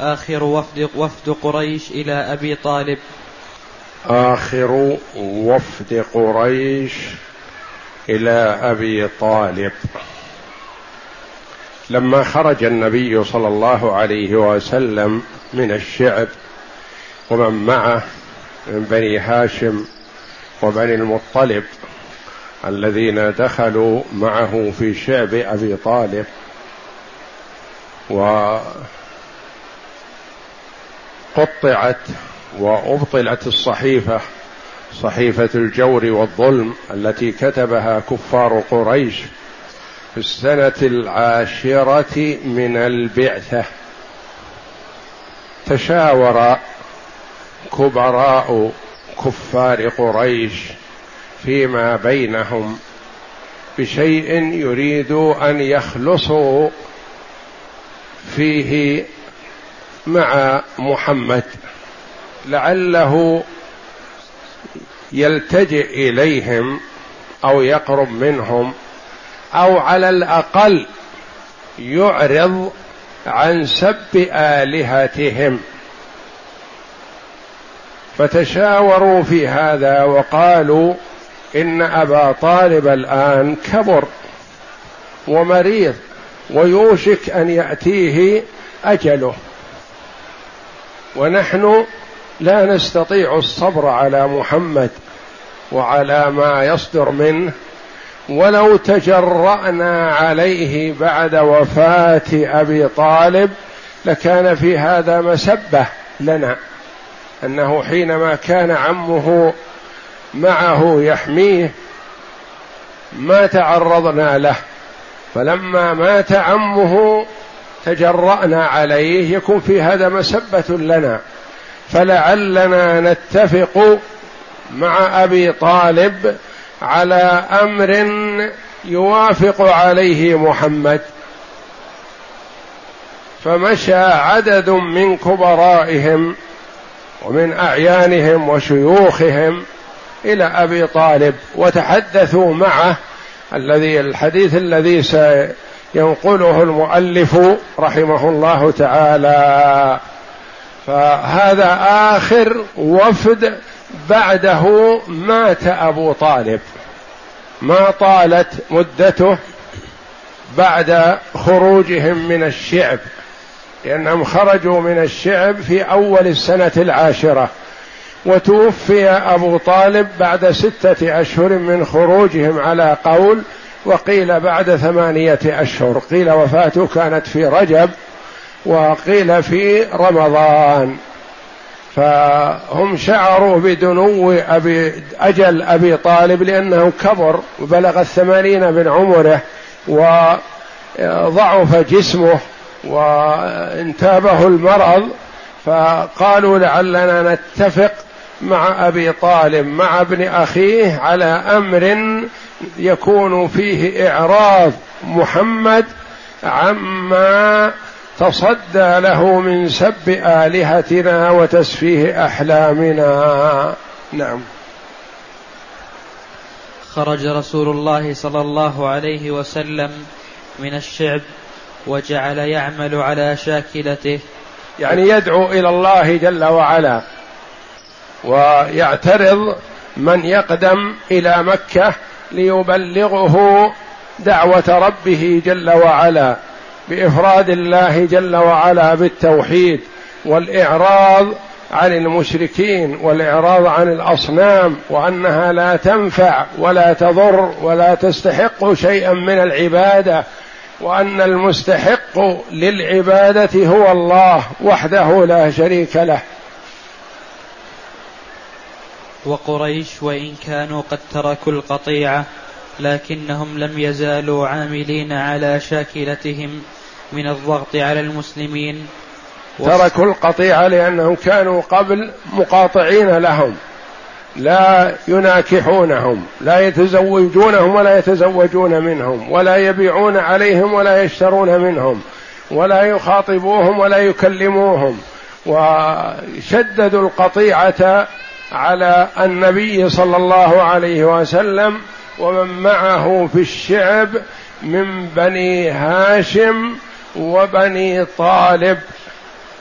آخر وفد وفد قريش إلى أبي طالب. آخر وفد قريش إلى أبي طالب. لما خرج النبي صلى الله عليه وسلم من الشعب ومن معه من بني هاشم وبني المطلب الذين دخلوا معه في شعب أبي طالب وقطعت وأبطلت الصحيفة صحيفة الجور والظلم التي كتبها كفار قريش في السنة العاشرة من البعثة. تشاور كبراء كفار قريش فيما بينهم بشيء يريد أن يخلصوا فيه مع محمد لعله يلتجئ إليهم أو يقرب منهم أو على الأقل يعرض عن سب آلهتهم. فتشاوروا في هذا وقالوا إن أبا طالب الآن كبر ومريض ويوشك أن يأتيه أجله. ونحن لا نستطيع الصبر على محمد وعلى ما يصدر منه ولو تجرأنا عليه بعد وفاة أبي طالب لكان في هذا مسبة لنا أنه حينما كان عمه معه يحميه ما تعرضنا له فلما مات عمه تجرأنا عليه يكون في هذا مسبة لنا. فلعلنا نتفق مع أبي طالب على أمر يوافق عليه محمد. فمشى عدد من كبرائهم ومن أعيانهم وشيوخهم إلى أبي طالب وتحدثوا معه الذي الحديث الذي سينقله المؤلف رحمه الله تعالى. فهذا آخر وفد بعده مات أبو طالب. ما طالت مدته بعد خروجهم من الشعب لأنهم خرجوا من الشعب في أول السنة العاشرة. وتوفي أبو طالب بعد ستة أشهر من خروجهم على قول وقيل بعد ثمانية أشهر قيل وفاته كانت في رجب وقيل في رمضان. فهم شعروا بدنو أبي أجل أبي طالب لأنه كبر وبلغ الثمانين من عمره وضعف جسمه وانتابه المرض فقالوا لعلنا نتفق مع أبي طالب مع ابن أخيه على أمر يكون فيه إعراض محمد عما تصدى له من سب آلهتنا وتسفيه أحلامنا. نعم. خرج رسول الله صلى الله عليه وسلم من الشعب وجعل يعمل على شاكلته. يعني يدعو إلى الله جل وعلا ويعترض من يقدم إلى مكة ليبلغه دعوة ربه جل وعلا بإفراد الله جل وعلا بالتوحيد والإعراض عن المشركين والإعراض عن الأصنام وأنها لا تنفع ولا تضر ولا تستحق شيئا من العبادة وأن المستحق للعبادة هو الله وحده لا شريك له. وقريش وإن كانوا قد تركوا القطيعة لكنهم لم يزالوا عاملين على شاكلتهم من الضغط على المسلمين. تركوا القطيعة لأنهم كانوا قبل مقاطعين لهم لا يناكحونهم لا يتزوجونهم ولا يتزوجون منهم ولا يبيعون عليهم ولا يشترون منهم ولا يخاطبوهم ولا يكلموهم. وشددوا القطيعة على النبي صلى الله عليه وسلم ومن معه في الشعب من بني هاشم وبني طالب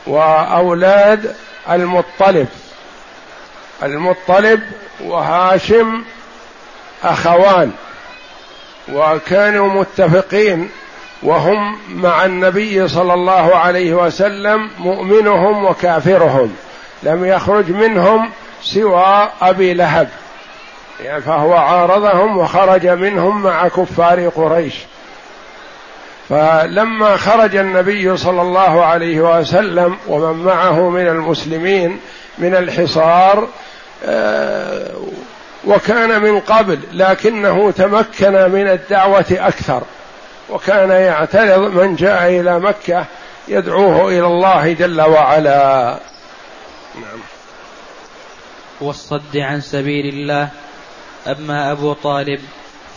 وأولاد المطلب. المطلب وهاشم أخوان وكانوا متفقين وهم مع النبي صلى الله عليه وسلم مؤمنهم وكافرهم. لم يخرج منهم سوى أبي لهب. فهو عارضهم وخرج منهم مع كفار قريش. فلما خرج النبي صلى الله عليه وسلم ومن معه من المسلمين من الحصار آه، وكان من قبل لكنه تمكن من الدعوة أكثر. وكان يعترض من جاء إلى مكة يدعوه إلى الله جل وعلا. نعم. والصد عن سبيل الله. أما أبو طالب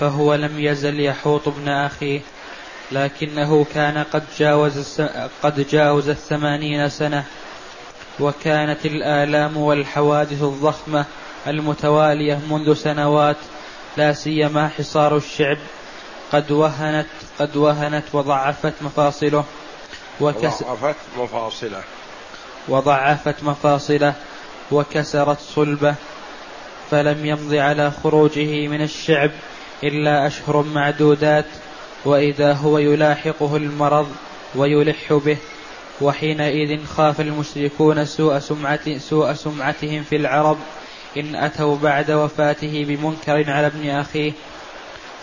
فهو لم يزل يحوط ابن أخيه لكنه كان قد جاوز قد جاوز الثمانين سنة وكانت الآلام والحوادث الضخمة المتوالية منذ سنوات لا سيما حصار الشعب قد وهنت قد وهنت وضعفت مفاصله وكس وضعفت مفاصله. وضعفت مفاصله وكسرت صلبه فلم يمض على خروجه من الشعب إلا أشهر معدودات وإذا هو يلاحقه المرض ويلح به وحينئذ خاف المشركون سوء سمعة سوء سمعتهم في العرب إن أتوا بعد وفاته بمنكر على ابن أخيه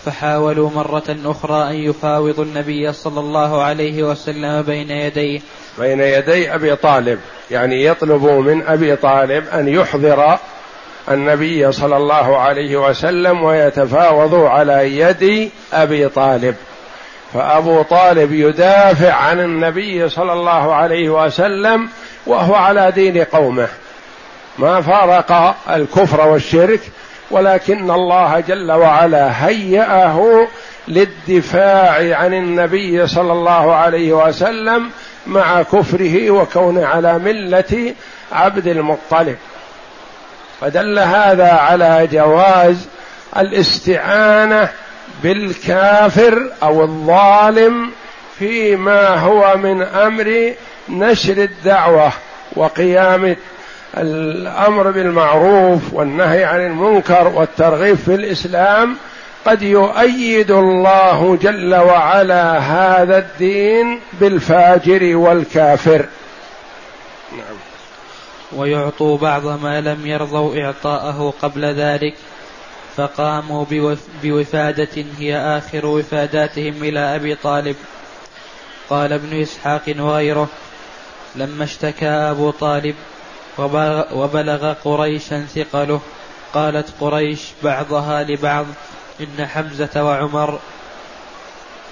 فحاولوا مرة أخرى أن يفاوضوا النبي صلى الله عليه وسلم بين يديه. بين يدي أبي طالب. يعني يطلبوا من أبي طالب أن يحضر النبي صلى الله عليه وسلم ويتفاوضوا على يد أبي طالب. فأبو طالب يدافع عن النبي صلى الله عليه وسلم وهو على دين قومه. ما فارق الكفر والشرك ولكن الله جل وعلا هيأه للدفاع عن النبي صلى الله عليه وسلم مع كفره وكونه على ملة عبد المطلب. فدل هذا على جواز الاستعانة بالكافر أو الظالم فيما هو من أمر نشر الدعوة وقيام الأمر بالمعروف والنهي عن المنكر والترغيب في الإسلام قد يؤيد الله جل وعلا هذا الدين بالفاجر والكافر. نعم. ويعطوا بعض ما لم يرضوا إعطاءه قبل ذلك فقاموا بوفادة هي آخر وفاداتهم إلى أبي طالب. قال ابن إسحاق وغيره لما اشتكى أبو طالب وبلغ قريشا ثقله. قالت قريش بعضها لبعض إن حمزة وعمر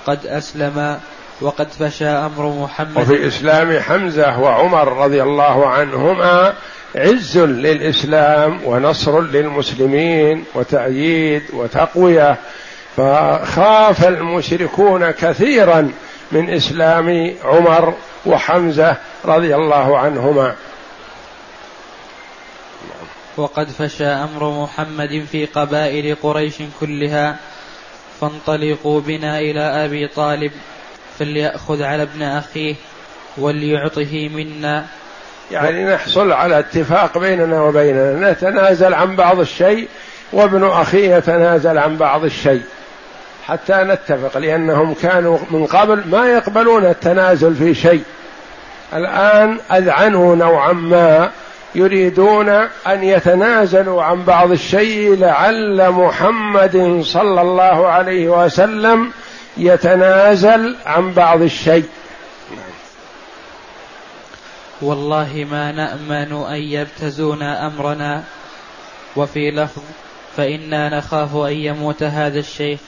قد أسلما وقد فشى أمر محمد. وفي إسلام حمزة وعمر رضي الله عنهما عز للإسلام ونصر للمسلمين وتأييد وتقوية. فخاف المشركون كثيرا من إسلام عمر وحمزة رضي الله عنهما. وقد فشى أمر محمد في قبائل قريش كلها فانطلقوا بنا إلى أبي طالب فليأخذ على ابن أخيه وليعطه منا. يعني نحصل على اتفاق بيننا وبيننا نتنازل عن بعض الشيء وابن أخي يتنازل عن بعض الشيء حتى نتفق لأنهم كانوا من قبل ما يقبلون التنازل في شيء. الآن أذعنوا نوعا ما يريدون أن يتنازلوا عن بعض الشيء لعل محمد صلى الله عليه وسلم يتنازل عن بعض الشيء. والله ما نأمن أن يبتزونا أمرنا. وفي لفظ فإنا نخاف أن يموت هذا الشيخ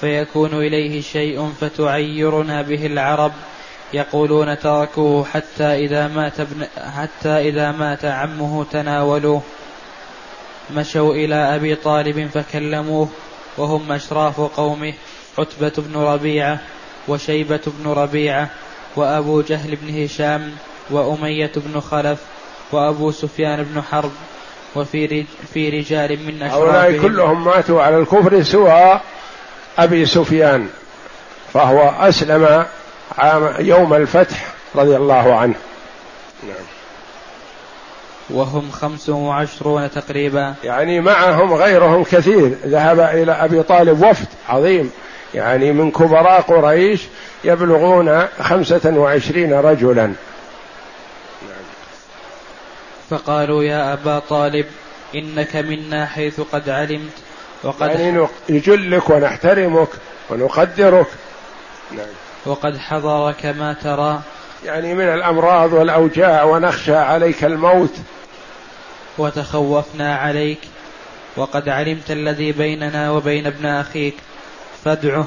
فيكون إليه شيء فتعيرنا به العرب. يقولون تركوه حتى إذا مات ابن حتى إذا مات عمه تناولوه. مشوا إلى أبي طالب فكلموه وهم أشراف قومه عتبة بن ربيعة وشيبة بن ربيعة وأبو جهل بن هشام وأمية بن خلف وأبو سفيان بن حرب وفي في رجال من أشرافهم. هؤلاء كلهم ماتوا على الكفر سوى أبي سفيان فهو أسلم عام يوم الفتح رضي الله عنه. نعم. وهم خمس وعشرون تقريبا. يعني معهم غيرهم كثير. ذهب إلى أبي طالب وفد عظيم. يعني من كبراء قريش يبلغون خمسة وعشرين رجلا. فقالوا يا أبا طالب إنك منا حيث قد علمت وقد يعني يجلك ونحترمك ونقدرك. نعم. وقد حضرك ما ترى. يعني من الأمراض والأوجاع ونخشى عليك الموت. وتخوفنا عليك. وقد علمت الذي بيننا وبين ابن أخيك. فادعه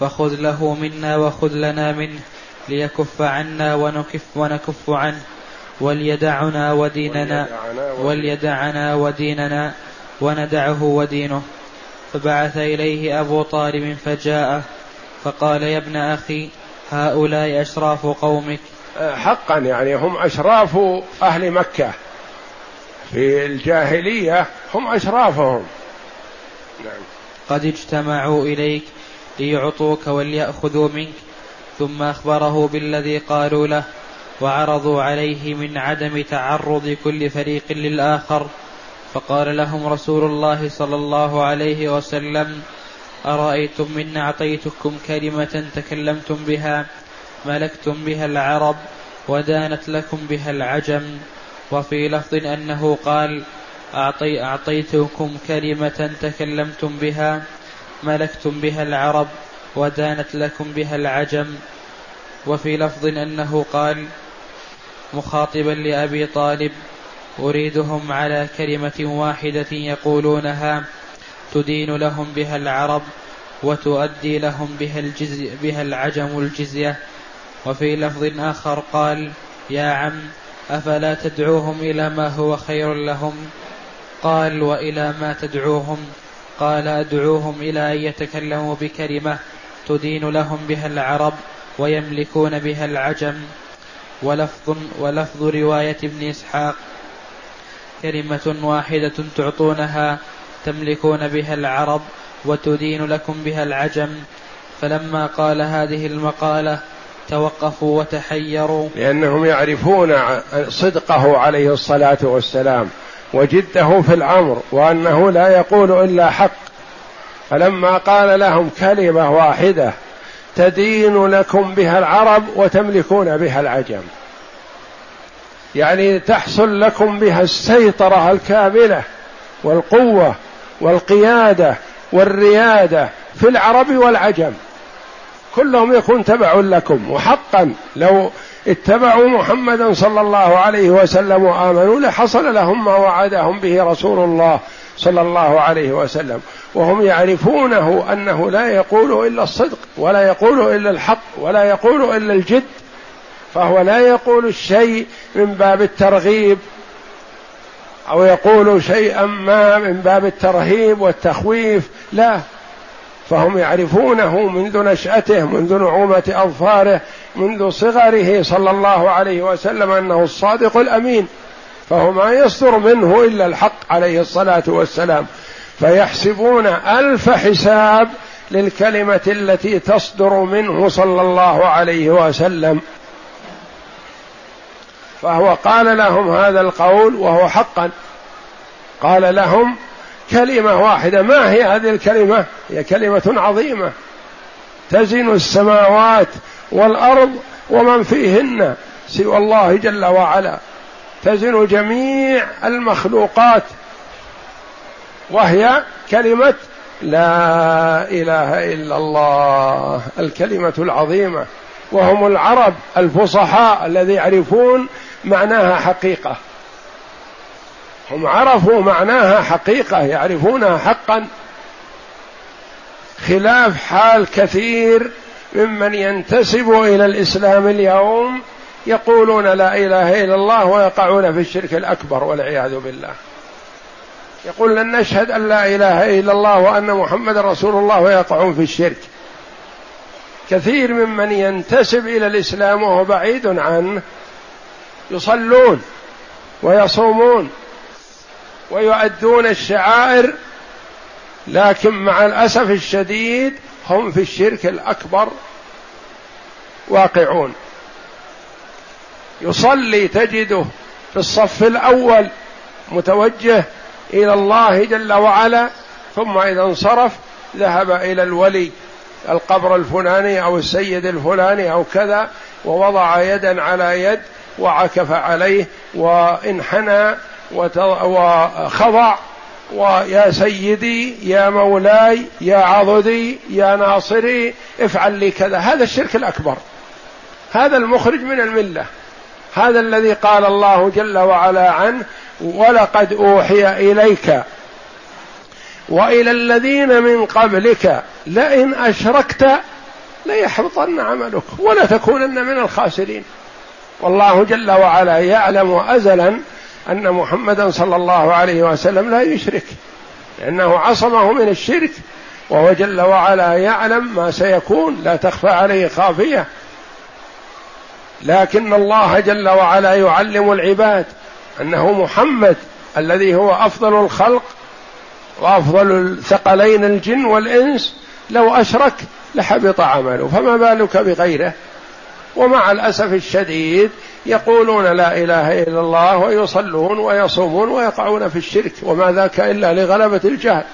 فخذ له منا وخذ لنا منه ليكف عنا ونكف ونكف عنه. وليدعنا وديننا. وليدعنا وديننا وندعه ودينه. فبعث إليه أبو طالب فجاءه. فقال يا ابن أخي هؤلاء أشراف قومك. حقا يعني هم أشراف أهل مكة. في الجاهلية هم أشرافهم. نعم. قد اجتمعوا إليك ليعطوك وليأخذوا منك ثم أخبره بالذي قالوا له وعرضوا عليه من عدم تعرض كل فريق للآخر. فقال لهم رسول الله صلى الله عليه وسلم أرأيتم من أعطيتكم كلمة تكلمتم بها ملكتم بها العرب ودانت لكم بها العجم وفي لفظ أنه قال أعطي أعطيتكم كلمة تكلمتم بها ملكتم بها العرب ودانت لكم بها العجم وفي لفظ أنه قال مخاطبا لأبي طالب أريدهم على كلمة واحدة يقولونها تدين لهم بها العرب وتؤدي لهم بها, الجزي بها العجم الجزية. وفي لفظ آخر قال يا عم أفلا تدعوهم إلى ما هو خير لهم؟ قال وإلى ما تدعوهم؟ قال أدعوهم إلى أن يتكلموا بكلمة تدين لهم بها العرب ويملكون بها العجم. ولفظ ولفظ رواية ابن إسحاق كلمة واحدة تعطونها تملكون بها العرب وتدين لكم بها العجم. فلما قال هذه المقالة توقفوا وتحيروا. لأنهم يعرفون صدقه عليه الصلاة والسلام وجده في الأمر وأنه لا يقول إلا حق. فلما قال لهم كلمة واحدة تدين لكم بها العرب وتملكون بها العجم. يعني تحصل لكم بها السيطرة الكاملة والقوة والقيادة والريادة في العرب والعجم. كلهم يكون تبع لكم وحقا لو اتبعوا محمدا صلى الله عليه وسلم وآمنوا لحصل لهم ما وعدهم به رسول الله صلى الله عليه وسلم. وهم يعرفونه أنه لا يقول إلا الصدق ولا يقول إلا الحق ولا يقول إلا الجد. فهو لا يقول الشيء من باب الترغيب أو يقول شيئا ما من باب الترهيب والتخويف لا. فهم يعرفونه منذ نشأته منذ نعومة أظفاره منذ صغره صلى الله عليه وسلم أنه الصادق الأمين. فهو ما يصدر منه إلا الحق عليه الصلاة والسلام. فيحسبون ألف حساب للكلمة التي تصدر منه صلى الله عليه وسلم. فهو قال لهم هذا القول وهو حقا. قال لهم كلمة واحدة. ما هي هذه الكلمة؟ هي كلمة عظيمة. تزن السماوات والأرض ومن فيهن سوى الله جل وعلا. تزن جميع المخلوقات. وهي كلمة لا إله إلا الله الكلمة العظيمة. وهم العرب الفصحاء الذي يعرفون معناها حقيقة. هم عرفوا معناها حقيقة يعرفونها حقا. خلاف حال كثير ممن ينتسب إلى الإسلام اليوم يقولون لا إله إلا الله ويقعون في الشرك الأكبر والعياذ بالله. يقول لن نشهد أن لا إله إلا الله وأن محمد رسول الله ويقعون في الشرك. كثير ممن ينتسب إلى الإسلام وهو بعيد عنه يصلون ويصومون ويؤدون الشعائر لكن مع الأسف الشديد هم في الشرك الأكبر واقعون. يصلي تجده في الصف الأول متوجه إلى الله جل وعلا ثم إذا انصرف ذهب إلى الولي القبر الفلاني أو السيد الفلاني أو كذا ووضع يدا على يد وعكف عليه وانحنى وخضع ويا سيدي يا مولاي يا عضدي يا ناصري افعل لي كذا. هذا الشرك الأكبر. هذا المخرج من الملة. هذا الذي قال الله جل وعلا عنه ولقد أوحي إليك وإلى الذين من قبلك لئن أشركت ليحبطن عملك ولا تكونن من الخاسرين. والله جل وعلا يعلم أزلا أن محمدا صلى الله عليه وسلم لا يشرك لأنه عصمه من الشرك وهو جل وعلا يعلم ما سيكون لا تخفى عليه خافية. لكن الله جل وعلا يعلم العباد أنه محمد الذي هو أفضل الخلق وأفضل الثقلين الجن والإنس لو أشرك لحبط عمله. فما بالك بغيره؟ ومع الأسف الشديد يقولون لا إله إلا الله ويصلون ويصومون ويقعون في الشرك وما ذاك إلا لغلبة الجهل.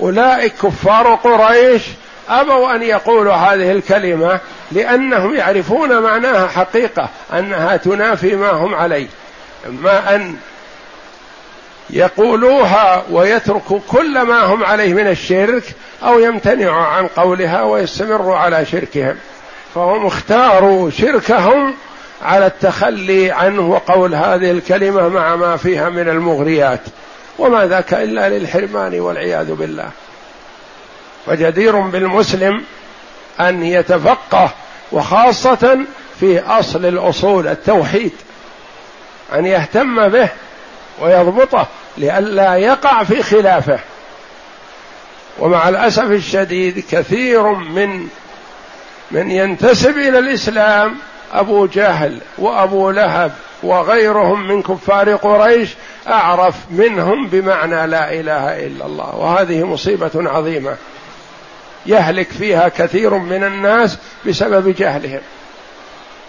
أولئك كفار قريش أبوا أن يقولوا هذه الكلمة لأنهم يعرفون معناها حقيقة أنها تنافي ما هم عليه. اما أن يقولوها ويتركوا كل ما هم عليه من الشرك أو يمتنعوا عن قولها ويستمروا على شركهم. فهم اختاروا شركهم على التخلي عنه وقول هذه الكلمة مع ما فيها من المغريات. وما ذاك إلا للحرمان والعياذ بالله. فجدير بالمسلم أن يتفقه وخاصة في أصل الأصول التوحيد. أن يهتم به ويضبطه لئلا يقع في خلافه. ومع الأسف الشديد كثير من من ينتسب إلى الإسلام أبو جهل وأبو لهب وغيرهم من كفار قريش أعرف منهم بمعنى لا إله إلا الله وهذه مصيبة عظيمة يهلك فيها كثير من الناس بسبب جهلهم.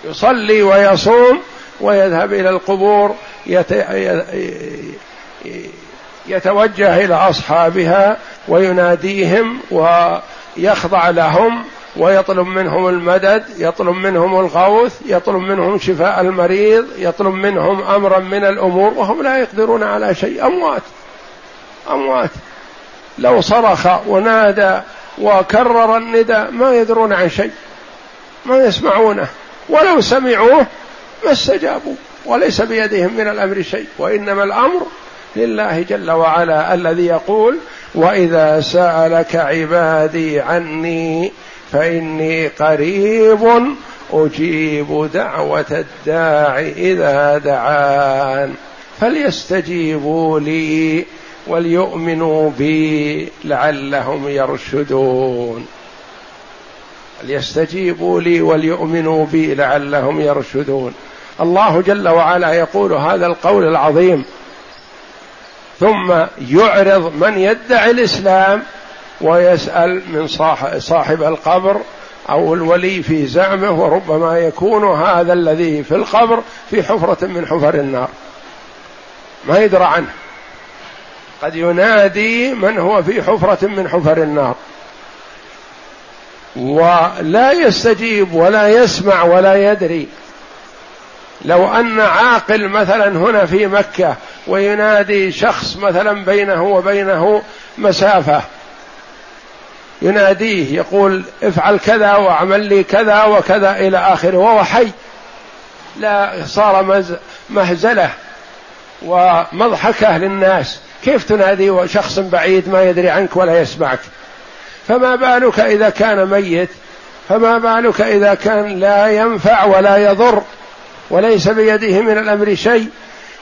يصلي ويصوم ويذهب إلى القبور يتوجه إلى أصحابها ويناديهم ويخضع لهم ويطلب منهم المدد يطلب منهم الغوث يطلب منهم شفاء المريض يطلب منهم أمرا من الأمور وهم لا يقدرون على شيء. أموات أموات. لو صرخ ونادى وكرر النداء ما يدرون عن شيء ما يسمعونه. ولو سمعوه ما استجابوا وليس بيدهم من الأمر شيء. وإنما الأمر لله جل وعلا الذي يقول وإذا سألك عبادي عني فإني قريب أجيب دعوة الداع إذا دعان. فليستجيبوا لي وليؤمنوا بي لعلهم يرشدون. ليستجيبوا لي وليؤمنوا بي لعلهم يرشدون. الله جل وعلا يقول هذا القول العظيم. ثم يعرض من يدعي الإسلام ويسأل من صاحب القبر أو الولي في زعمه وربما يكون هذا الذي في القبر في حفرة من حفر النار. ما يدرى عنه. قد ينادي من هو في حفرة من حفر النار. ولا يستجيب ولا يسمع ولا يدري. لو أن عاقل مثلا هنا في مكة وينادي شخص مثلا بينه وبينه مسافة يناديه يقول افعل كذا واعمل لي كذا وكذا إلى آخره وهو حي. لا صار مهزلة ومضحكة للناس. كيف تنادي شخص بعيد ما يدري عنك ولا يسمعك؟ فما بالك إذا كان ميت؟ فما بالك إذا كان لا ينفع ولا يضر؟ وليس بيده من الأمر شيء.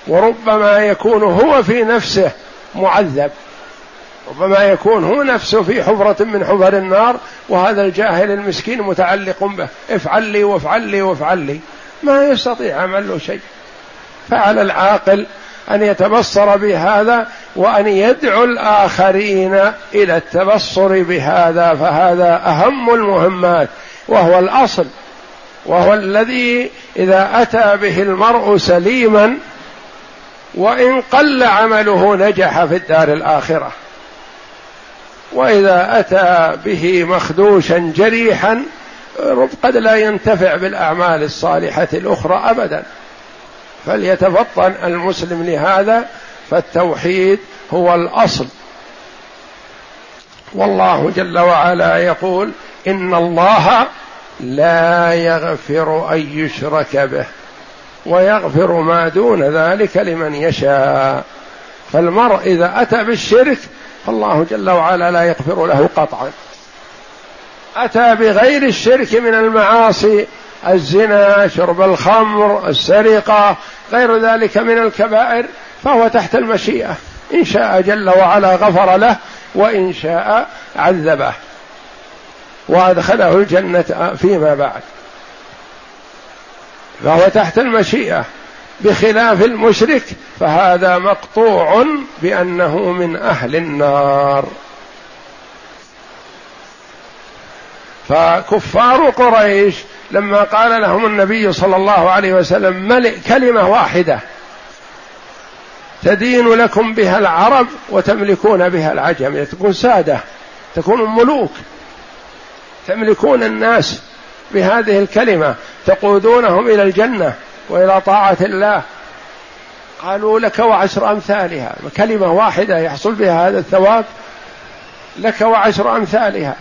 وربما يكون هو في نفسه معذب. ربما يكون هو نفسه في حفرة من حفر النار وهذا الجاهل المسكين متعلق به. افعل لي وافعل لي وافعل لي. ما يستطيع عمل له شيء. فعلى العاقل أن يتبصر بهذا وأن يدعو الآخرين إلى التبصر بهذا فهذا أهم المهمات وهو الأصل. وهو الذي إذا أتى به المرء سليما وإن قل عمله نجح في الدار الآخرة. وإذا أتى به مخدوشا جريحا قد لا ينتفع بالأعمال الصالحة الأخرى أبدا. فليتفطن المسلم لهذا فالتوحيد هو الأصل. والله جل وعلا يقول إن الله لا يغفر أن يشرك به ويغفر ما دون ذلك لمن يشاء. فالمرء إذا أتى بالشرك فالله جل وعلا لا يغفر له قطعا. أتى بغير الشرك من المعاصي الزنا شرب الخمر السرقة غير ذلك من الكبائر فهو تحت المشيئة. إن شاء جل وعلا غفر له وإن شاء عذبه. وأدخله الجنة فيما بعد. فهو تحت المشيئة. بخلاف المشرك فهذا مقطوع بأنه من أهل النار. فكفار قريش لما قال لهم النبي صلى الله عليه وسلم ملئ كلمة واحدة تدين لكم بها العرب وتملكون بها العجم. يعني تكون سادة تكون ملوك تملكون الناس بهذه الكلمة تقودونهم إلى الجنة. وإلى طاعة الله. قالوا لك وعشر أمثالها. كلمة واحدة يحصل بها هذا الثواب. لك وعشر أمثالها.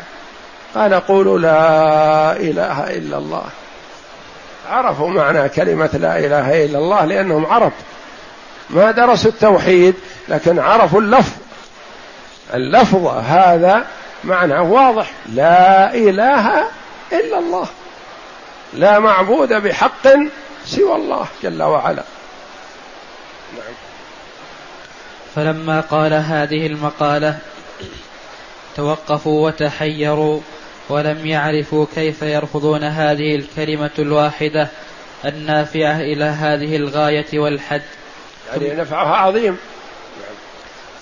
قال قولوا لا إله إلا الله. عرفوا معنى كلمة لا إله إلا الله لأنهم عرب. ما درسوا التوحيد لكن عرفوا اللفظ. اللفظ هذا معناه واضح. لا إله إلا الله. لا معبود بحق سوى الله جل وعلا. نعم. فلما قال هذه المقالة توقفوا وتحيروا ولم يعرفوا كيف يرفضون هذه الكلمة الواحدة النافعة إلى هذه الغاية والحد. يعني نفعها عظيم.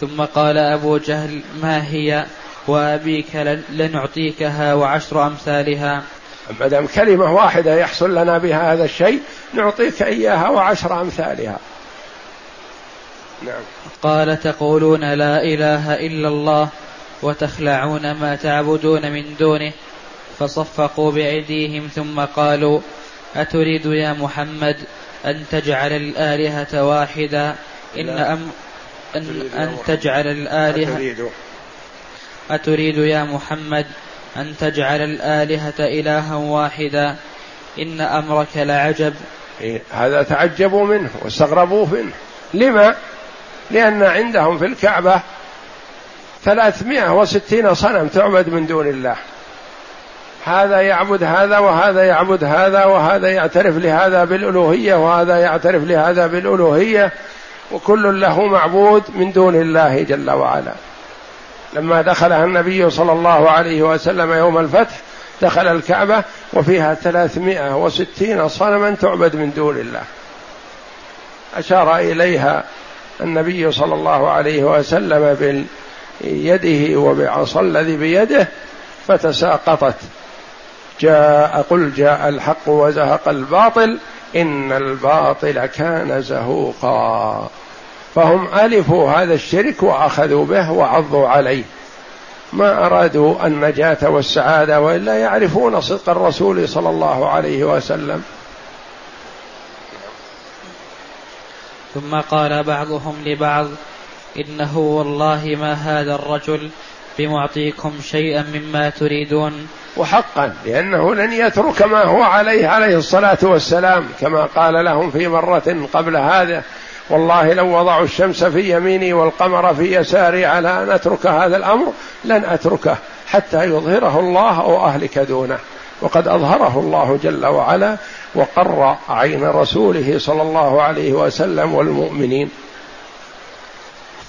ثم قال أبو جهل ما هي؟ وأبيك لنعطيكها وعشر أمثالها. ما دام كلمة واحدة يحصل لنا بها هذا الشيء نعطيك إياها وعشر أمثالها. نعم. قال تقولون لا إله إلا الله وتخلعون ما تعبدون من دونه فصفقوا بأيديهم ثم قالوا أتريد يا محمد أن تجعل الآلهة واحدا إن أم أن, أن تجعل الآلهة أتريد, أتريد يا محمد أن تجعل الآلهة إلها واحدا. إن أمرك لعجب. إيه هذا تعجبوا منه واستغربوا منه. لما؟ لأن عندهم في الكعبة ثلاثمائة وستين صنم تعبد من دون الله. هذا يعبد هذا وهذا يعبد هذا وهذا يعترف لهذا بالألوهية وهذا يعترف لهذا بالألوهية. وكل له معبود من دون الله جل وعلا. لما دخلها النبي صلى الله عليه وسلم يوم الفتح دخل الكعبة وفيها ثلاثمائة وستين صنما تعبد من دون الله. أشار إليها النبي صلى الله عليه وسلم بيده وبعصا الذي بيده فتساقطت. جاء قل جاء الحق وزهق الباطل إن الباطل كان زهوقا. فهم ألفوا هذا الشرك وأخذوا به وعضوا عليه. ما أرادوا النجاة والسعادة وإلا يعرفون صدق الرسول صلى الله عليه وسلم. ثم قال بعضهم لبعض إنه والله ما هذا الرجل بمعطيكم شيئا مما تريدون. وحقا لأنه لن يترك ما هو عليه عليه الصلاة والسلام كما قال لهم في مرة قبل هذا والله لو وضعوا الشمس في يميني والقمر في يساري على أن أترك هذا الأمر لن أتركه حتى يظهره الله أو أهلك دونه. وقد أظهره الله جل وعلا وقر عين رسوله صلى الله عليه وسلم والمؤمنين.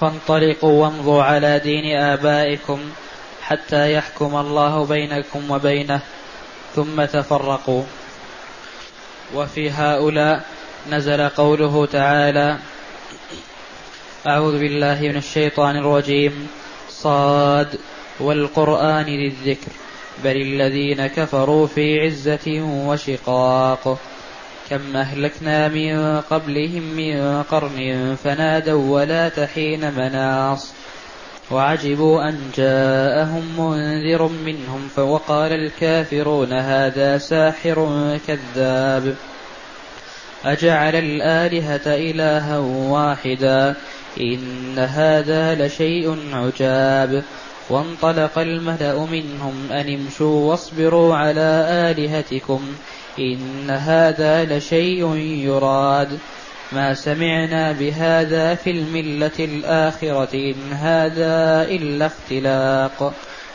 فانطلقوا وامضوا على دين آبائكم حتى يحكم الله بينكم وبينه ثم تفرقوا. وفي هؤلاء نزل قوله تعالى أعوذ بالله من الشيطان الرجيم. صاد والقرآن للذكر بل الذين كفروا في عزة وشقاق. كم أهلكنا من قبلهم من قرن فنادوا ولا تحين مناص. وعجبوا أن جاءهم منذر منهم فوقال الكافرون هذا ساحر كذاب. أجعل الآلهة إلها واحدا إن هذا لشيء عجاب. وانطلق الملأ منهم أن امشوا واصبروا على آلهتكم إن هذا لشيء يراد. ما سمعنا بهذا في الملة الآخرة إن هذا إلا اختلاق.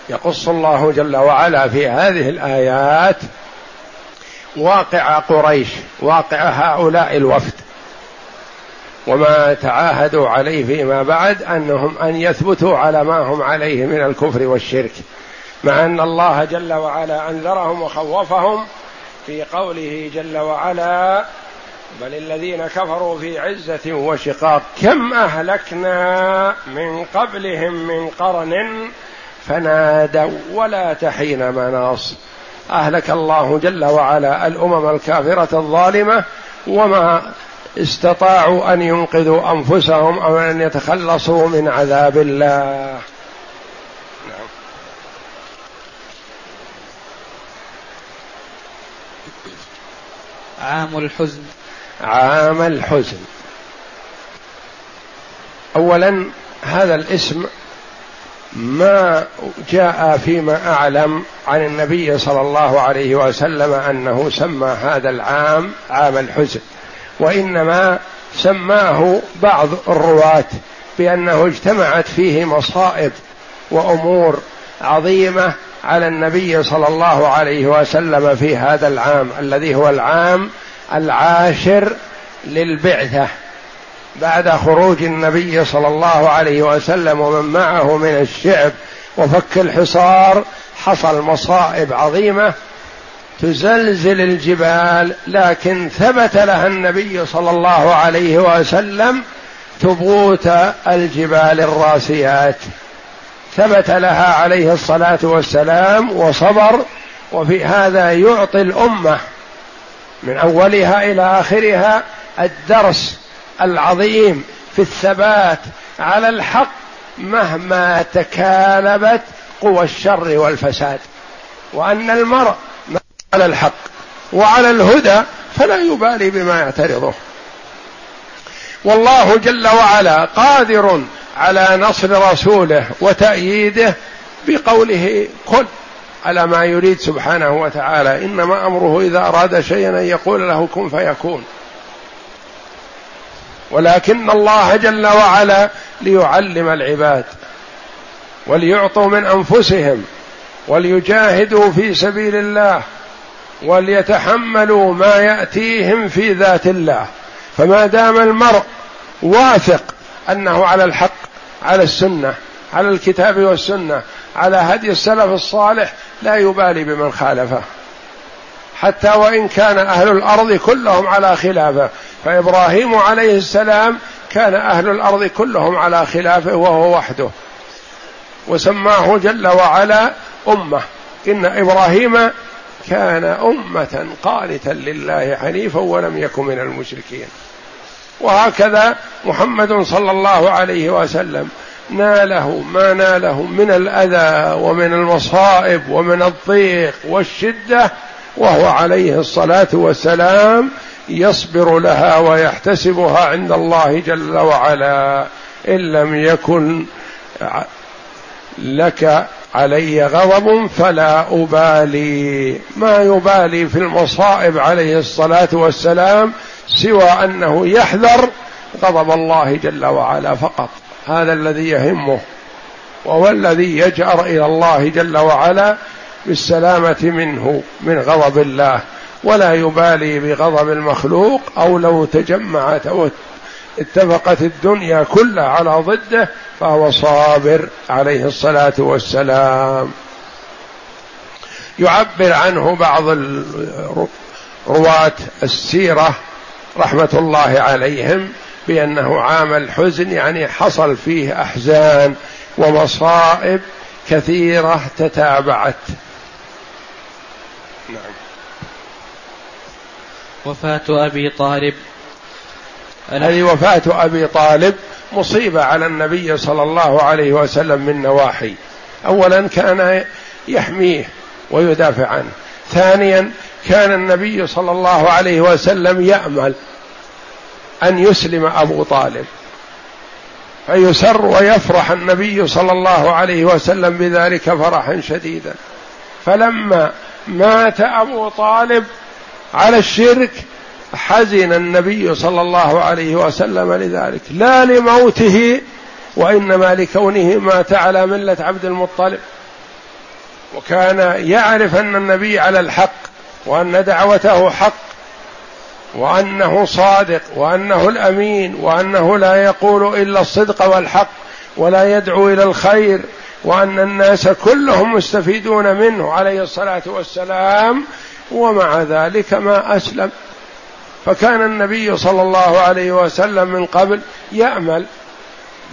يقص الله جل وعلا في هذه الآيات واقع قريش واقع هؤلاء الوفد. وما تعاهدوا عليه فيما بعد أنهم أن يثبتوا على ما هم عليه من الكفر والشرك. مع أن الله جل وعلا أنذرهم وخوفهم في قوله جل وعلا بل الذين كفروا في عزة وشقاق كم أهلكنا من قبلهم من قرن فنادوا ولا تحين مناص أهلك الله جل وعلا الأمم الكافرة الظالمة وما استطاعوا أن ينقذوا أنفسهم أو أن يتخلصوا من عذاب الله. نعم. عام الحزن. عام الحزن. اولا هذا الاسم ما جاء فيما أعلم عن النبي صلى الله عليه وسلم أنه سمى هذا العام عام الحزن وإنما سماه بعض الرواة بأنه اجتمعت فيه مصائب وأمور عظيمة على النبي صلى الله عليه وسلم في هذا العام الذي هو العام العاشر للبعثة. بعد خروج النبي صلى الله عليه وسلم ومن معه من الشعب وفك الحصار حصل مصائب عظيمة تزلزل الجبال لكن ثبت لها النبي صلى الله عليه وسلم ثبوت الجبال الراسيات. ثبت لها عليه الصلاة والسلام وصبر وفي هذا يعطي الأمة من أولها إلى آخرها الدرس العظيم في الثبات على الحق مهما تكالبت قوى الشر والفساد. وأن المرء على الحق وعلى الهدى فلا يبالي بما يعترضه. والله جل وعلا قادر على نصر رسوله وتأييده بقوله كن على ما يريد سبحانه وتعالى. إنما أمره إذا أراد شيئا أن يقول له كن فيكون. ولكن الله جل وعلا ليعلم العباد وليعطوا من أنفسهم وليجاهدوا في سبيل الله وليتحملوا ما يأتيهم في ذات الله. فما دام المرء واثق أنه على الحق على السنة على الكتاب والسنة على هدي السلف الصالح لا يبالي بمن خالفه. حتى وإن كان أهل الأرض كلهم على خلافه. فإبراهيم عليه السلام كان أهل الأرض كلهم على خلافه وهو وحده. وسماه جل وعلا أمة. إن إبراهيم كان أمة قانتا لله حنيفا ولم يكن من المشركين. وهكذا محمد صلى الله عليه وسلم ناله ما ناله من الأذى ومن المصائب ومن الضيق والشدة وهو عليه الصلاة والسلام يصبر لها ويحتسبها عند الله جل وعلا. إن لم يكن لك علي غضب فلا أبالي. ما يبالي في المصائب عليه الصلاة والسلام سوى أنه يحذر غضب الله جل وعلا فقط. هذا الذي يهمه وهو الذي يجأر إلى الله جل وعلا بالسلامة منه من غضب الله. ولا يبالي بغضب المخلوق أو لو تجمعت أو اتفقت الدنيا كلها على ضده فهو صابر عليه الصلاة والسلام. يعبر عنه بعض رواة السيرة رحمة الله عليهم بأنه عام الحزن يعني حصل فيه أحزان ومصائب كثيرة تتابعت. وفاة أبي طالب. هذه وفاة أبي طالب مصيبة على النبي صلى الله عليه وسلم من نواحي. أولا كان يحميه ويدافع عنه. ثانيا كان النبي صلى الله عليه وسلم يأمل أن يسلم أبو طالب. فيسر ويفرح النبي صلى الله عليه وسلم بذلك فرحا شديدا. فلما مات أبو طالب على الشرك حزن النبي صلى الله عليه وسلم لذلك. لا لموته وانما لكونه مات على ملة عبد المطلب. وكان يعرف أن النبي على الحق وأن دعوته حق وأنه صادق وأنه الأمين وأنه لا يقول إلا الصدق والحق ولا يدعو إلى الخير وأن الناس كلهم مستفيدون منه عليه الصلاة والسلام ومع ذلك ما أسلم. فكان النبي صلى الله عليه وسلم من قبل يأمل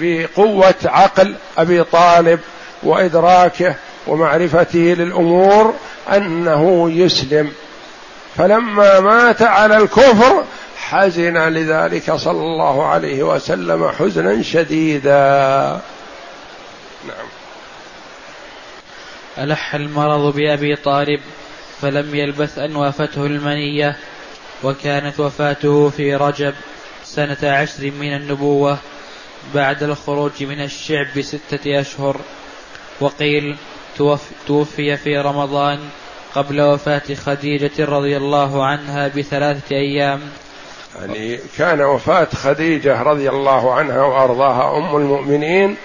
بقوة عقل أبي طالب وإدراكه ومعرفته للأمور أنه يسلم. فلما مات على الكفر حزن لذلك صلى الله عليه وسلم حزنا شديدا. نعم. ألح المرض بأبي طالب. فلم يلبث أن وافته المنية وكانت وفاته في رجب سنة عشر من النبوة بعد الخروج من الشعب بستة أشهر. وقيل توفي في رمضان قبل وفاة خديجة رضي الله عنها بثلاثة أيام. يعني كان وفاة خديجة رضي الله عنها وأرضاها أم المؤمنين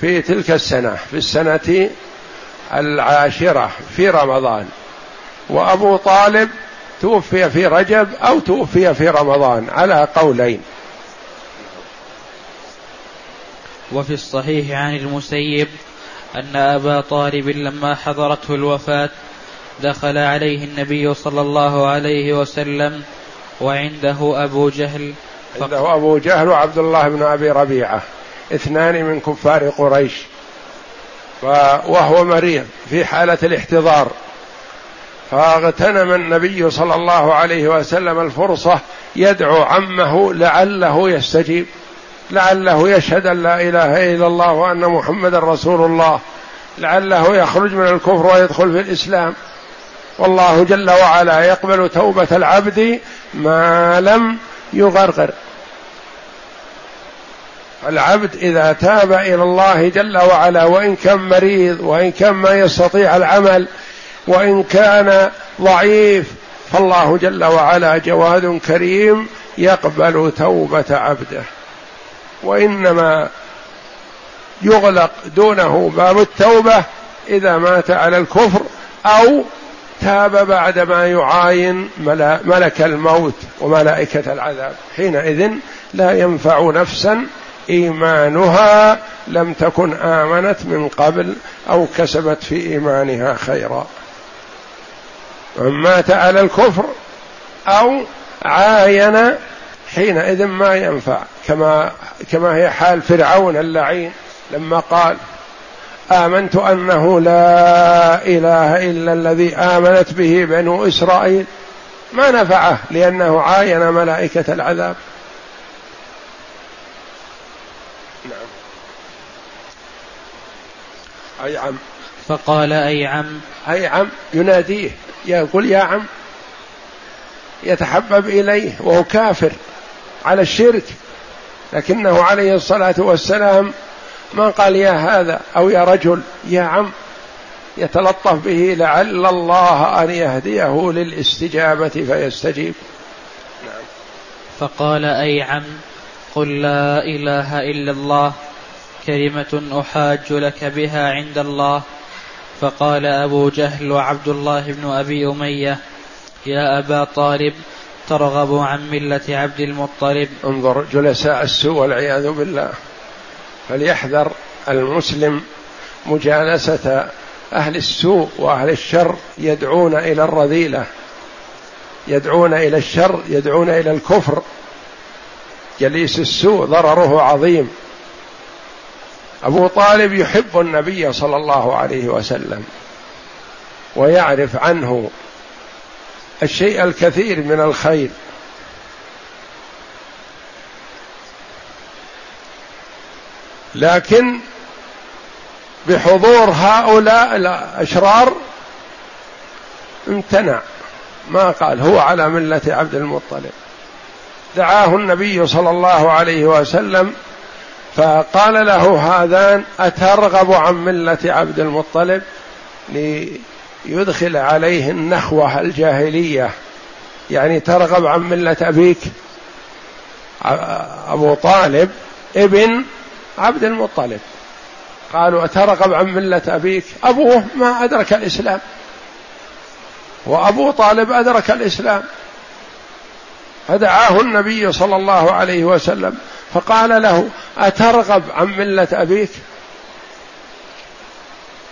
في تلك السنة في السنة العاشرة في رمضان. وأبو طالب توفي في رجب أو توفي في رمضان على قولين. وفي الصحيح عن المسيب أن أبا طالب لما حضرته الوفاة دخل عليه النبي صلى الله عليه وسلم وعنده أبو جهل عنده أبو جهل وعبد الله بن أبي ربيعة اثنان من كفار قريش وهو مريض في حالة الاحتضار. فاغتنم النبي صلى الله عليه وسلم الفرصة يدعو عمه لعله يستجيب لعله يشهد أن لا إله إلا الله وأن محمدا رسول الله لعله يخرج من الكفر ويدخل في الإسلام. والله جل وعلا يقبل توبة العبد ما لم يغرغر. العبد إذا تاب إلى الله جل وعلا وإن كان مريض وإن كان ما يستطيع العمل وإن كان ضعيف فالله جل وعلا جواد كريم يقبل توبة عبده. وإنما يغلق دونه باب التوبة إذا مات على الكفر أو تاب بعدما يعاين ملك الموت وملائكة العذاب. حينئذ لا ينفع نفسا إيمانها لم تكن آمنت من قبل أو كسبت في إيمانها خيرا. من مات على الكفر أو عاين حينئذ ما ينفع كما كما هي حال فرعون اللعين لما قال آمنت أنه لا إله إلا الذي آمنت به بنو إسرائيل. ما نفعه لأنه عاين ملائكة العذاب. نعم. أي عم. فقال أي عم؟ أي عم يناديه. يقول يا عم يتحبب إليه وهو كافر على الشرك لكنه عليه الصلاة والسلام ما قال يا هذا أو يا رجل يا عم يتلطف به لعل الله أن يهديه للاستجابة فيستجيب نعم. فقال أي عم قل لا إله إلا الله كلمة أحاج لك بها عند الله فقال أبو جهل وعبد الله بن أبي أمية يا أبا طالب ترغب عن ملة عبد المطلب. انظر جلساء السوء والعياذ بالله. فليحذر المسلم مجالسة أهل السوء وأهل الشر يدعون إلى الرذيلة يدعون إلى الشر يدعون إلى الكفر. جليس السوء ضرره عظيم. أبو طالب يحب النبي صلى الله عليه وسلم ويعرف عنه الشيء الكثير من الخير. لكن بحضور هؤلاء الأشرار امتنع. ما قال هو على ملة عبد المطلب. دعاه النبي صلى الله عليه وسلم فقال له هذان أترغب عن ملة عبد المطلب ليدخل عليه النخوة الجاهلية؟ يعني ترغب عن ملة أبيك أبو طالب ابن عبد المطلب. قالوا أترغب عن ملة أبيك؟ أبوه ما أدرك الإسلام. وأبو طالب أدرك الإسلام. فدعاه النبي صلى الله عليه وسلم. فقال له أترغب عن ملة أبيك؟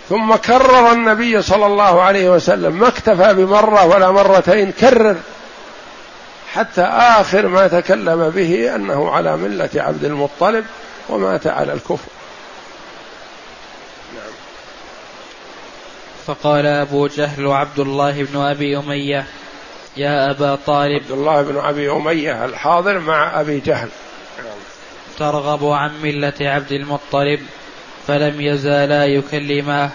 ثم كرر النبي صلى الله عليه وسلم ما اكتفى بمرة ولا مرتين كرر حتى آخر ما تكلم به أنه على ملة عبد المطلب ومات على الكفر. فقال أبو جهل وعبد الله بن أبي أمية يا أبا طالب. عبد الله بن أبي أمية الحاضر مع أبي جهل. ترغب عن ملة عبد المطلب فلم يزالا يكلماه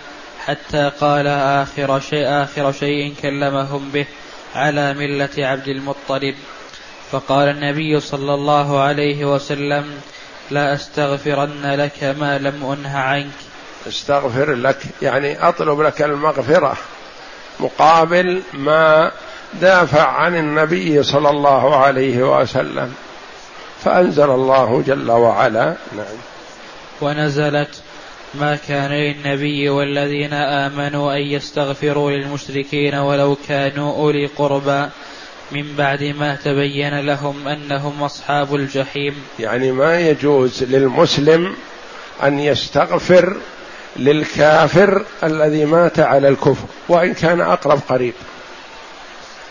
حتى قال آخر شيء آخر شيء كلمهم به على ملة عبد المطلب. فقال النبي صلى الله عليه وسلم لا أستغفرن لك ما لم أنه عنك. استغفر لك يعني أطلب لك المغفرة مقابل ما دافع عن النبي صلى الله عليه وسلم. فأنزل الله جل وعلا. نعم. ونزلت ما كان للنبي والذين آمنوا أن يستغفروا للمشركين ولو كانوا أولي قربى. من بعد ما تبين لهم أنهم أصحاب الجحيم. يعني ما يجوز للمسلم أن يستغفر للكافر الذي مات على الكفر وإن كان أقرب قريب.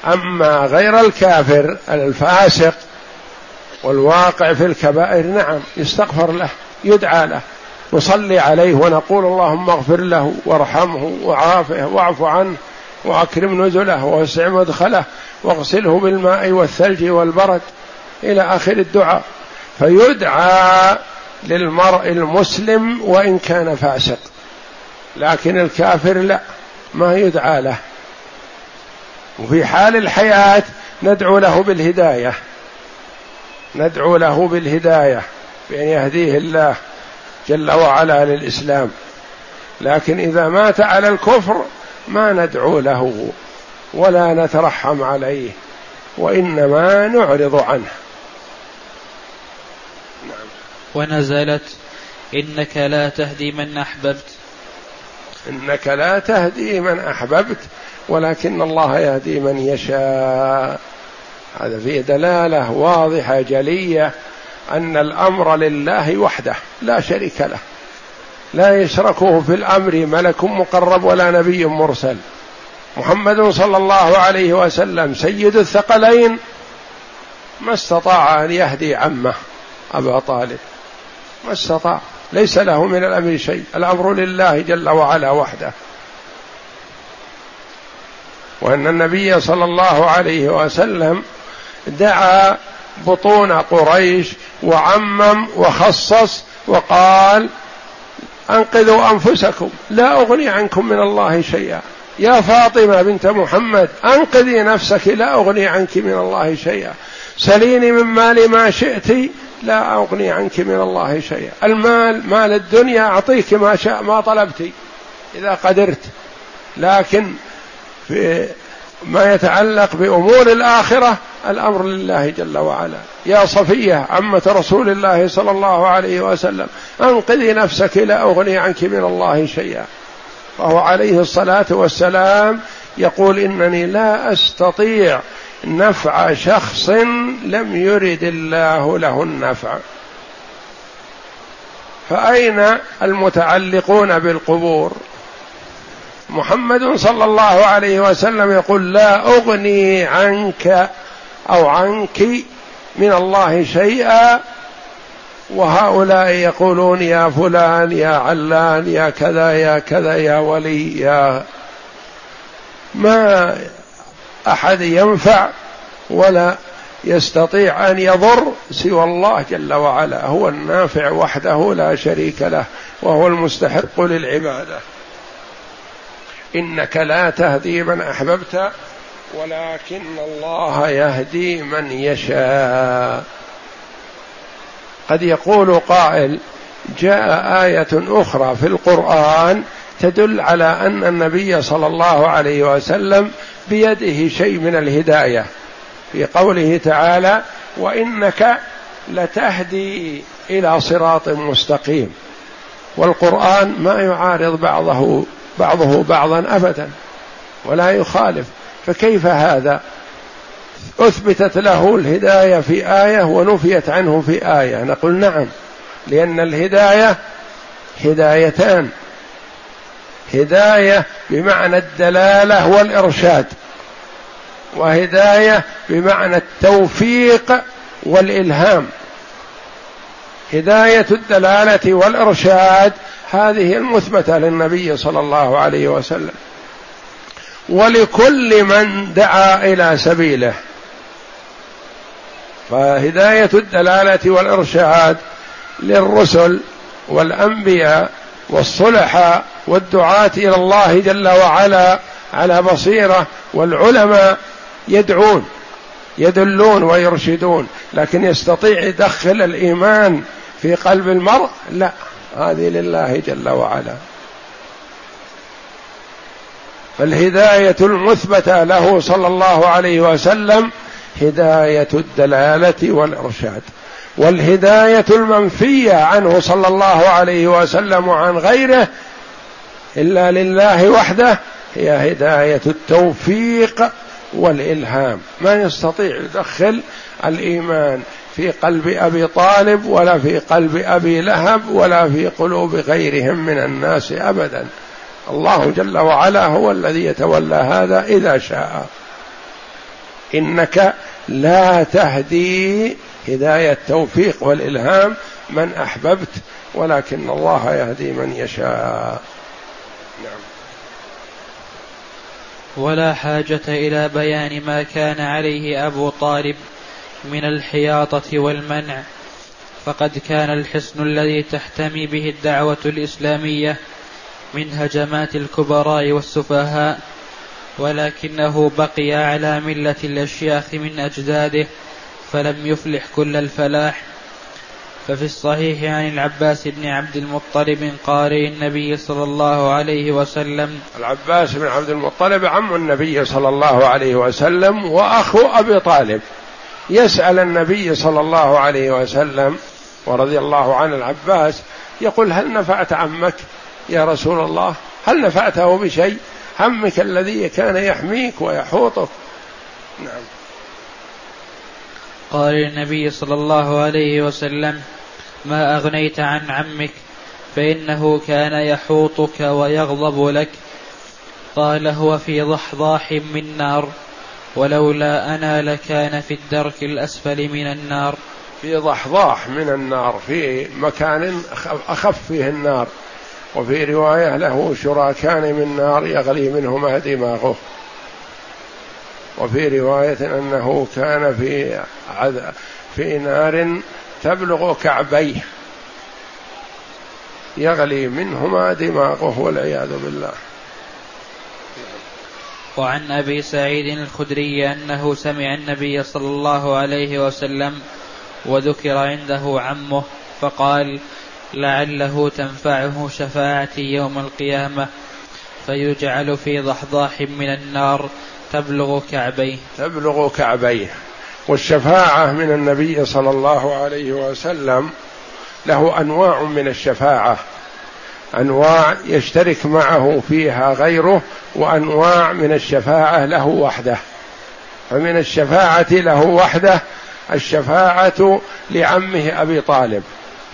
أما غير الكافر الفاسق والواقع في الكبائر نعم يستغفر له يدعى له نصلي عليه ونقول اللهم اغفر له وارحمه وعافه واعف عنه واكرم نزله ووسع مدخله واغسله بالماء والثلج والبرد إلى آخر الدعاء. فيدعى للمرء المسلم وإن كان فاسق. لكن الكافر لا ما يدعى له. وفي حال الحياة ندعو له بالهداية. ندعو له بالهداية بأن يهديه الله جل وعلا للإسلام. لكن إذا مات على الكفر ما ندعو له ولا نترحم عليه وإنما نعرض عنه. ونزلت إنك لا تهدي من أحببت. إنك لا تهدي من أحببت ولكن الله يهدي من يشاء. هذا فيه دلالة واضحة جلية أن الأمر لله وحده لا شريك له. لا يشركه في الأمر ملك مقرب ولا نبي مرسل. محمد صلى الله عليه وسلم سيد الثقلين ما استطاع أن يهدي عمه أبا طالب. ما استطاع. ليس له من الأمر شيء. الأمر لله جل وعلا وحده. وأن النبي صلى الله عليه وسلم دعا بطون قريش وعمم وخصص وقال أنقذوا أنفسكم لا أغني عنكم من الله شيئا. يا فاطمة بنت محمد أنقذي نفسك لا أغني عنك من الله شيئا. سليني من مال ما شئت لا أغني عنك من الله شيئا. المال مال الدنيا أعطيك ما شاء ما طلبت إذا قدرت. لكن في ما يتعلق بأمور الآخرة الأمر لله جل وعلا. يا صفية عمة رسول الله صلى الله عليه وسلم أنقذي نفسك لا أغني عنك من الله شيئا. وهو عليه الصلاة والسلام يقول إنني لا أستطيع نفع شخص لم يرد الله له النفع. فأين المتعلقون بالقبور؟ محمد صلى الله عليه وسلم يقول لا أغني عنك أو عنك من الله شيئا وهؤلاء يقولون يا فلان يا علان يا كذا يا كذا يا ولي يا ما أحد ينفع ولا يستطيع أن يضر سوى الله جل وعلا هو النافع وحده لا شريك له وهو المستحق للعبادة. إنك لا تهدي من أحببت ولكن الله يهدي من يشاء. قد يقول قائل جاء آية أخرى في القرآن تدل على أن النبي صلى الله عليه وسلم بيده شيء من الهداية في قوله تعالى وإنك لتهدي إلى صراط مستقيم. والقرآن ما يعارض بعضه بعضه بعضا ابدا ولا يخالف. فكيف هذا؟ أثبتت له الهداية في آية ونفيت عنه في آية. نقول نعم لأن الهداية هدايتان. هداية بمعنى الدلالة والإرشاد وهداية بمعنى التوفيق والإلهام. هداية الدلالة والإرشاد هذه المثبتة للنبي صلى الله عليه وسلم. ولكل من دعا إلى سبيله. فهداية الدلالة والإرشاد للرسل والأنبياء والصلحاء والدعاة إلى الله جل وعلا على بصيرة والعلماء يدعون يدلون ويرشدون. لكن يستطيع يدخل الإيمان في قلب المرء؟ لا. هذه لله جل وعلا. فالهداية المثبته له صلى الله عليه وسلم هداية الدلالة والإرشاد. والهداية المنفية عنه صلى الله عليه وسلم وعن غيره إلا لله وحده هي هداية التوفيق والإلهام. ما يستطيع يدخل الإيمان في قلب أبي طالب ولا في قلب أبي لهب ولا في قلوب غيرهم من الناس ابدا. الله جل وعلا هو الذي يتولى هذا إذا شاء. إنك لا تهدي هداية التوفيق والإلهام من أحببت ولكن الله يهدي من يشاء. نعم. ولا حاجة إلى بيان ما كان عليه أبو طالب. من الحياطة والمنع. فقد كان الحصن الذي تحتمي به الدعوة الإسلامية من هجمات الكبراء والسفهاء ولكنه بقي على ملة الأشياخ من أجداده فلم يفلح كل الفلاح. ففي الصحيح عن العباس بن عبد المطلب قارئ النبي صلى الله عليه وسلم. العباس بن عبد المطلب عم النبي صلى الله عليه وسلم وأخو أبي طالب. يسأل النبي صلى الله عليه وسلم ورضي الله عن العباس يقول هل نفعت عمك يا رسول الله؟ هل نفعته بشيء؟ همك الذي كان يحميك ويحوطك. نعم. قال النبي صلى الله عليه وسلم ما أغنيت عن عمك فإنه كان يحوطك ويغضب لك. قال هو في ضحضاح من نار. ولولا أنا لكان في الدرك الأسفل من النار. في ضحضاح من النار في مكان أخف فيه النار وفي رواية له شراكان من نار يغلي منهما دماغه. وفي رواية أنه كان في عذ... في نار تبلغ كعبيه يغلي منهما دماغه والعياذ بالله. وعن أبي سعيد الخدري أنه سمع النبي صلى الله عليه وسلم وذكر عنده عمه فقال لعله تنفعه شفاعتي يوم القيامة فيجعل في ضحضاح من النار تبلغ كعبيه. تبلغ كعبيه. والشفاعة من النبي صلى الله عليه وسلم له أنواع من الشفاعة. أنواع يشترك معه فيها غيره وأنواع من الشفاعة له وحده. فمن الشفاعة له وحده الشفاعة لعمه أبي طالب.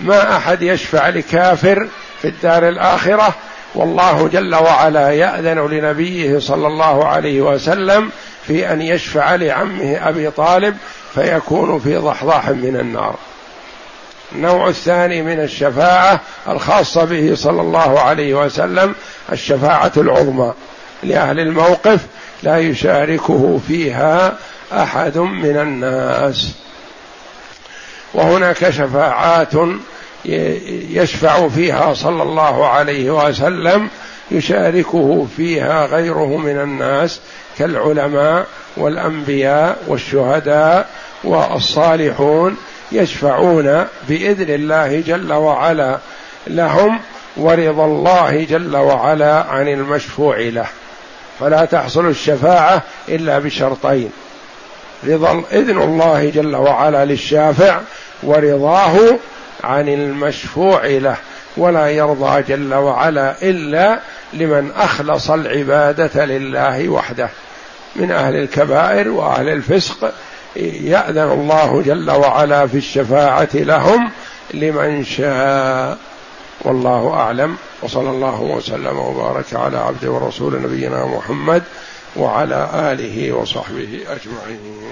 ما أحد يشفع لكافر في الدار الآخرة والله جل وعلا يأذن لنبيه صلى الله عليه وسلم في أن يشفع لعمه أبي طالب فيكون في ضحضاح من النار. النوع الثاني من الشفاعة الخاصة به صلى الله عليه وسلم الشفاعة العظمى. لأهل الموقف لا يشاركه فيها أحد من الناس. وهناك شفاعات يشفع فيها صلى الله عليه وسلم يشاركه فيها غيره من الناس كالعلماء والأنبياء والشهداء والصالحون يشفعون بإذن الله جل وعلا لهم ورضا الله جل وعلا عن المشفوع له. فلا تحصل الشفاعة إلا بشرطين. رضا إذن الله جل وعلا للشافع ورضاه عن المشفوع له. ولا يرضى جل وعلا إلا لمن أخلص العبادة لله وحده. من أهل الكبائر وأهل الفسق يأذن الله جل وعلا في الشفاعة لهم لمن شاء. والله أعلم. وصلى الله وسلم وبارك على عبد ورسول نبينا محمد وعلى آله وصحبه أجمعين.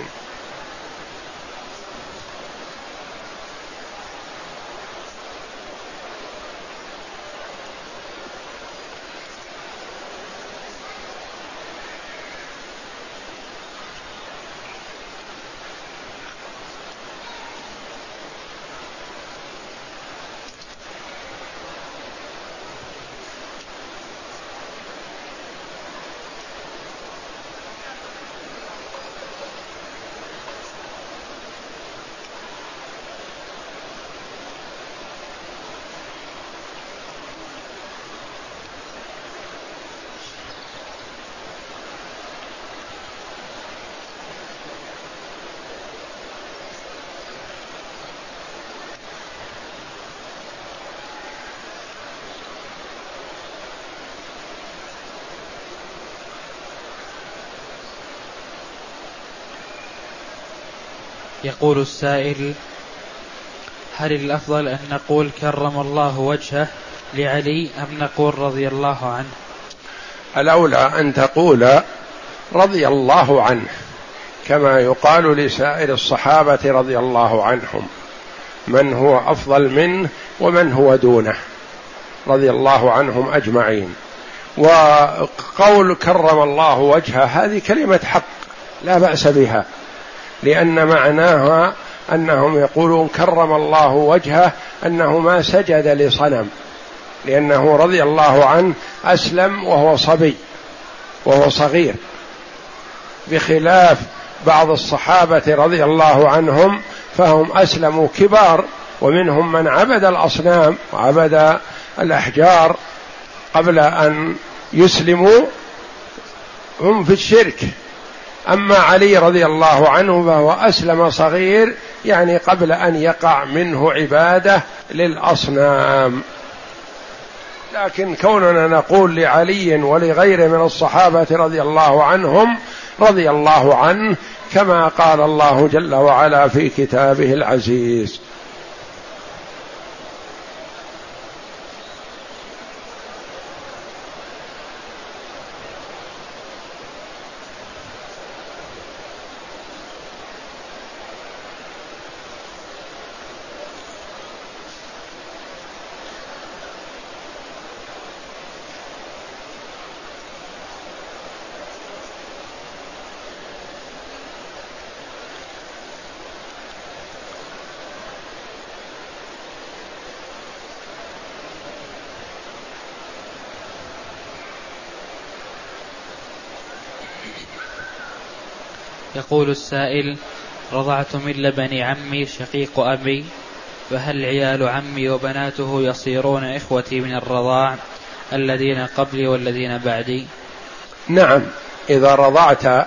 يقول السائل هل الأفضل أن نقول كرم الله وجهه لعلي أم نقول رضي الله عنه؟ الأولى أن تقول رضي الله عنه كما يقال لسائر الصحابة رضي الله عنهم من هو أفضل منه ومن هو دونه رضي الله عنهم أجمعين. وقول كرم الله وجهه هذه كلمة حق لا بأس بها. لأن معناها أنهم يقولون كرم الله وجهه أنه ما سجد لصنم لأنه رضي الله عنه أسلم وهو صبي وهو صغير. بخلاف بعض الصحابة رضي الله عنهم فهم أسلموا كبار ومنهم من عبد الأصنام وعبد الأحجار قبل أن يسلموا هم في الشرك. أما علي رضي الله عنه فهو أسلم صغير يعني قبل أن يقع منه عبادة للأصنام. لكن كوننا نقول لعلي ولغيره من الصحابة رضي الله عنهم رضي الله عنه كما قال الله جل وعلا في كتابه العزيز. يقول السائل رضعت من لبن عمي شقيق أبي فهل عيال عمي وبناته يصيرون إخوتي من الرضاع الذين قبلي والذين بعدي؟ نعم إذا رضعت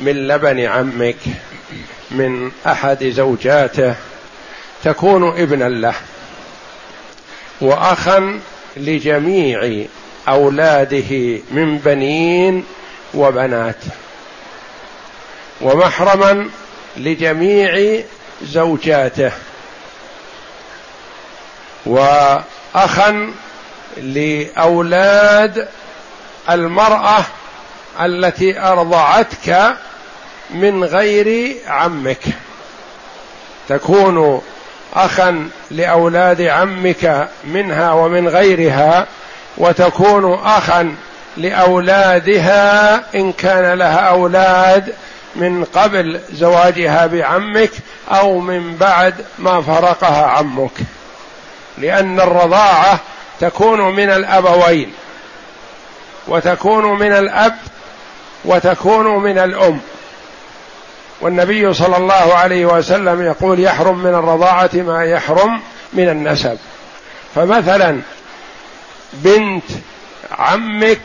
من لبن عمك من أحد زوجاته تكون ابنا له وأخا لجميع أولاده من بنين وبنات. ومحرما لجميع زوجاته. وأخا لأولاد المرأة التي أرضعتك من غير عمك. تكون أخا لأولاد عمك منها ومن غيرها وتكون أخا لأولادها إن كان لها أولاد من قبل زواجها بعمك أو من بعد ما فرقها عمك. لأن الرضاعة تكون من الأبوين وتكون من الأب وتكون من الأم. والنبي صلى الله عليه وسلم يقول يحرم من الرضاعة ما يحرم من النسب. فمثلا بنت عمك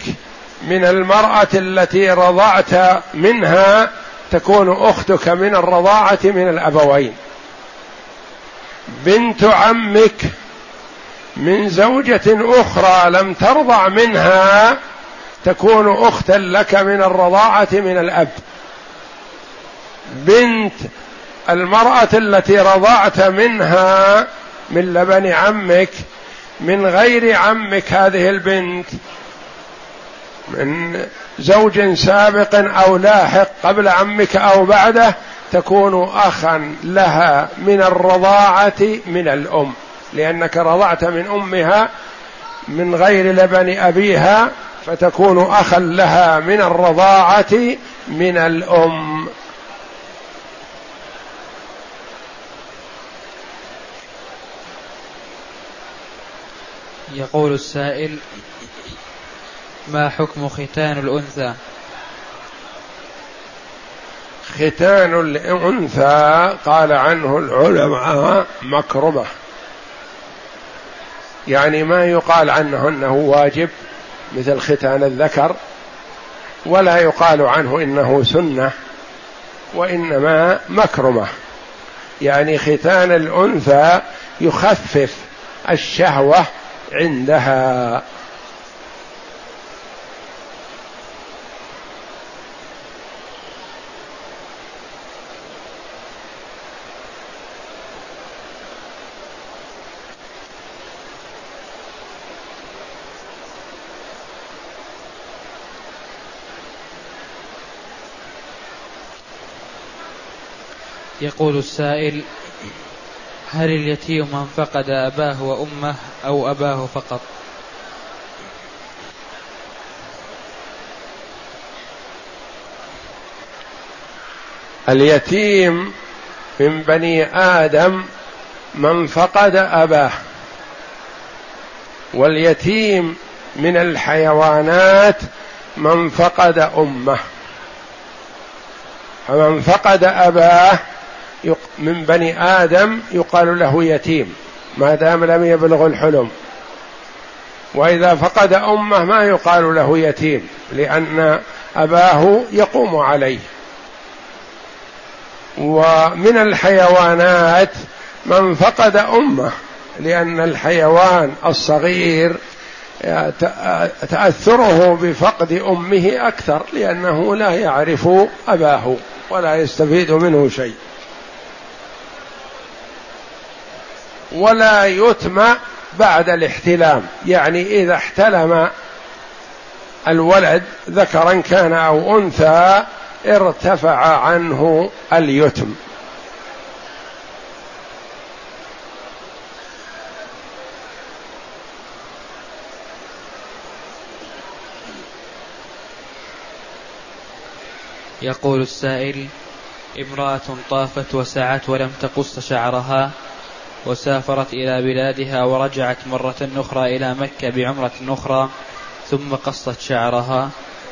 من المرأة التي رضعت منها تكون أختك من الرضاعة من الأبوين. بنت عمك من زوجة أخرى لم ترضع منها تكون أختا لك من الرضاعة من الأب. بنت المرأة التي رضعت منها من لبن عمك من غير عمك هذه البنت من زوج سابق أو لاحق قبل عمك أو بعده تكون أخا لها من الرضاعة من الأم لأنك رضعت من أمها من غير لبن أبيها فتكون أخا لها من الرضاعة من الأم. يقول السائل ما حكم ختان الأنثى؟ ختان الأنثى قال عنه العلماء مكرمة يعني ما يقال عنه أنه واجب مثل ختان الذكر ولا يقال عنه إنه سنة وإنما مكرمة يعني ختان الأنثى يخفف الشهوة عندها. يقول السائل هل اليتيم من فقد أباه وأمه أو أباه فقط؟ اليتيم من بني آدم من فقد أباه واليتيم من الحيوانات من فقد أمه فمن فقد أباه من بني آدم يقال له يتيم ما دام لم يبلغ الحلم. وإذا فقد أمة ما يقال له يتيم لأن أباه يقوم عليه. ومن الحيوانات من فقد أمة لأن الحيوان الصغير تأثره بفقد أمه أكثر لأنه لا يعرف أباه ولا يستفيد منه شيء. ولا يتم بعد الاحتلام. يعني إذا احتلم الولد ذكرا كان أو أنثى ارتفع عنه اليتم. يقول السائل امرأة طافت وسعت ولم تقص شعرها. وسافرت إلى بلادها ورجعت مرة أخرى إلى مكة بعمرة أخرى ثم قصت شعرها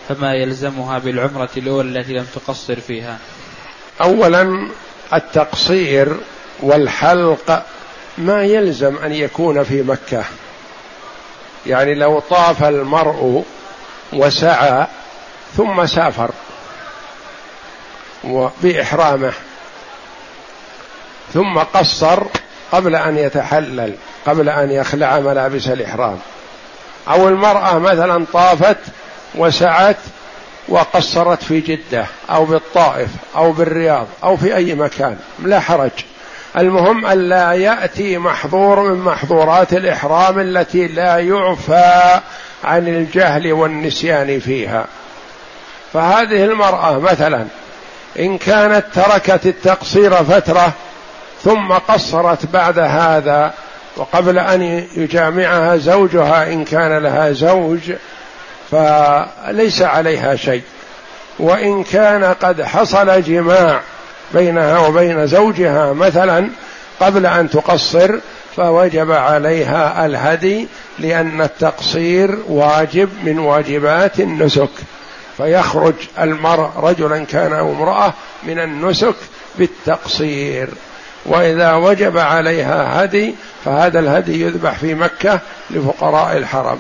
فما يلزمها بالعمرة الأولى التي لم تقصر فيها. أولا التقصير والحلق ما يلزم أن يكون في مكة. يعني لو طاف المرء وسعى ثم سافر بإحرامه ثم قصر قبل أن يتحلل قبل أن يخلع ملابس الإحرام. أو المرأة مثلا طافت وسعت وقصرت في جدة أو بالطائف أو بالرياض أو في أي مكان لا حرج. المهم ألا يأتي محظور من محظورات الإحرام التي لا يعفى عن الجهل والنسيان فيها. فهذه المرأة مثلا إن كانت تركت التقصير فترة ثم قصرت بعد هذا وقبل أن يجامعها زوجها إن كان لها زوج فليس عليها شيء. وإن كان قد حصل جماع بينها وبين زوجها مثلا قبل أن تقصر فوجب عليها الهدي لأن التقصير واجب من واجبات النسك. فيخرج المرء رجلا كان أو امرأة من النسك بالتقصير. وإذا وجب عليها هدي فهذا الهدي يذبح في مكة لفقراء الحرم.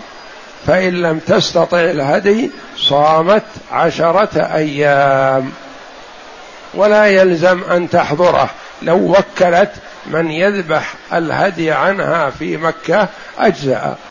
فإن لم تستطع الهدي صامت عشرة أيام. ولا يلزم أن تحضره. لو وكلت من يذبح الهدي عنها في مكة أجزأ.